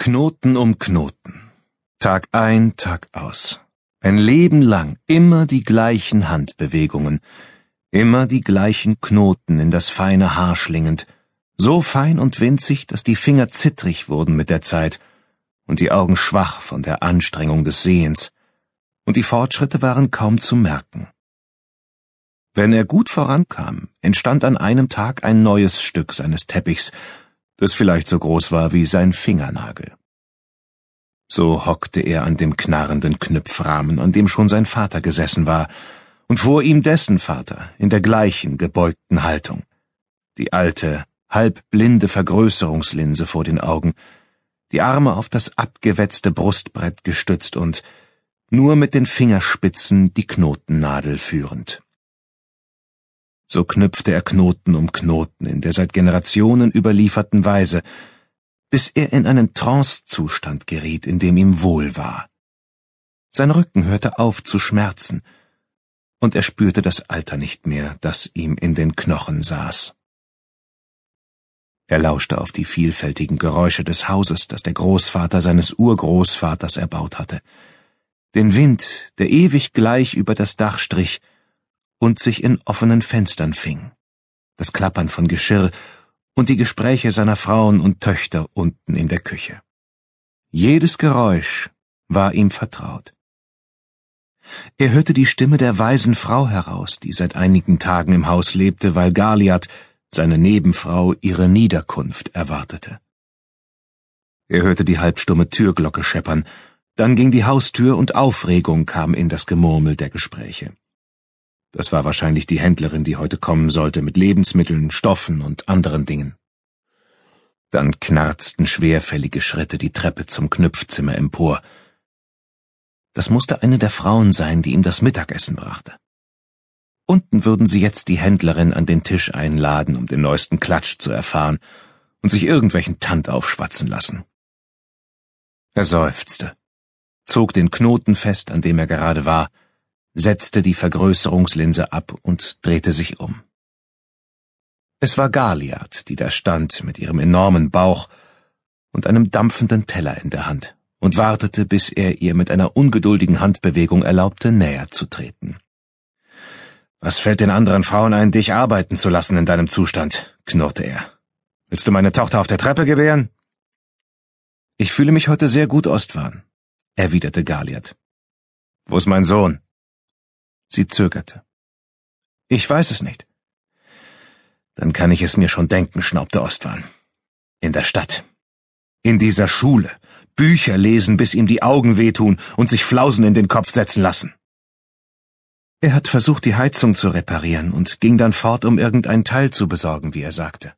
Knoten um Knoten. Tag ein, Tag aus. Ein Leben lang immer die gleichen Handbewegungen, immer die gleichen Knoten in das feine Haar schlingend, so fein und winzig, dass die Finger zittrig wurden mit der Zeit und die Augen schwach von der Anstrengung des Sehens, und die Fortschritte waren kaum zu merken. Wenn er gut vorankam, entstand an einem Tag ein neues Stück seines Teppichs, das vielleicht so groß war wie sein Fingernagel. So hockte er an dem knarrenden Knüpfrahmen, an dem schon sein Vater gesessen war, und vor ihm dessen Vater in der gleichen gebeugten Haltung. Die alte, halbblinde Vergrößerungslinse vor den Augen, die Arme auf das abgewetzte Brustbrett gestützt und nur mit den Fingerspitzen die Knotennadel führend. So knüpfte er Knoten um Knoten in der seit Generationen überlieferten Weise, bis er in einen Trancezustand geriet, in dem ihm wohl war. Sein Rücken hörte auf zu schmerzen, und er spürte das Alter nicht mehr, das ihm in den Knochen saß. Er lauschte auf die vielfältigen Geräusche des Hauses, das der Großvater seines Urgroßvaters erbaut hatte, den Wind, der ewig gleich über das Dach strich, und sich in offenen Fenstern fing, das Klappern von Geschirr und die Gespräche seiner Frauen und Töchter unten in der Küche. Jedes Geräusch war ihm vertraut. Er hörte die Stimme der weisen Frau heraus, die seit einigen Tagen im Haus lebte, weil Galiat, seine Nebenfrau, ihre Niederkunft erwartete. Er hörte die halbstumme Türglocke scheppern, dann ging die Haustür und Aufregung kam in das Gemurmel der Gespräche. Das war wahrscheinlich die Händlerin, die heute kommen sollte, mit Lebensmitteln, Stoffen und anderen Dingen. Dann knarzten schwerfällige Schritte die Treppe zum Knüpfzimmer empor. Das musste eine der Frauen sein, die ihm das Mittagessen brachte. Unten würden sie jetzt die Händlerin an den Tisch einladen, um den neuesten Klatsch zu erfahren und sich irgendwelchen Tand aufschwatzen lassen. Er seufzte, zog den Knoten fest, an dem er gerade war, setzte die Vergrößerungslinse ab und drehte sich um. Es war Galiat, die da stand mit ihrem enormen Bauch und einem dampfenden Teller in der Hand und wartete, bis er ihr mit einer ungeduldigen Handbewegung erlaubte, näher zu treten. Was fällt den anderen Frauen ein, dich arbeiten zu lassen in deinem Zustand? knurrte er. Willst du meine Tochter auf der Treppe gewähren? Ich fühle mich heute sehr gut, Ostwan, erwiderte Galiat. Wo ist mein Sohn? Sie zögerte. Ich weiß es nicht. Dann kann ich es mir schon denken, schnaubte Ostwan. In der Stadt. In dieser Schule. Bücher lesen, bis ihm die Augen wehtun und sich Flausen in den Kopf setzen lassen. Er hat versucht, die Heizung zu reparieren und ging dann fort, um irgendein Teil zu besorgen, wie er sagte.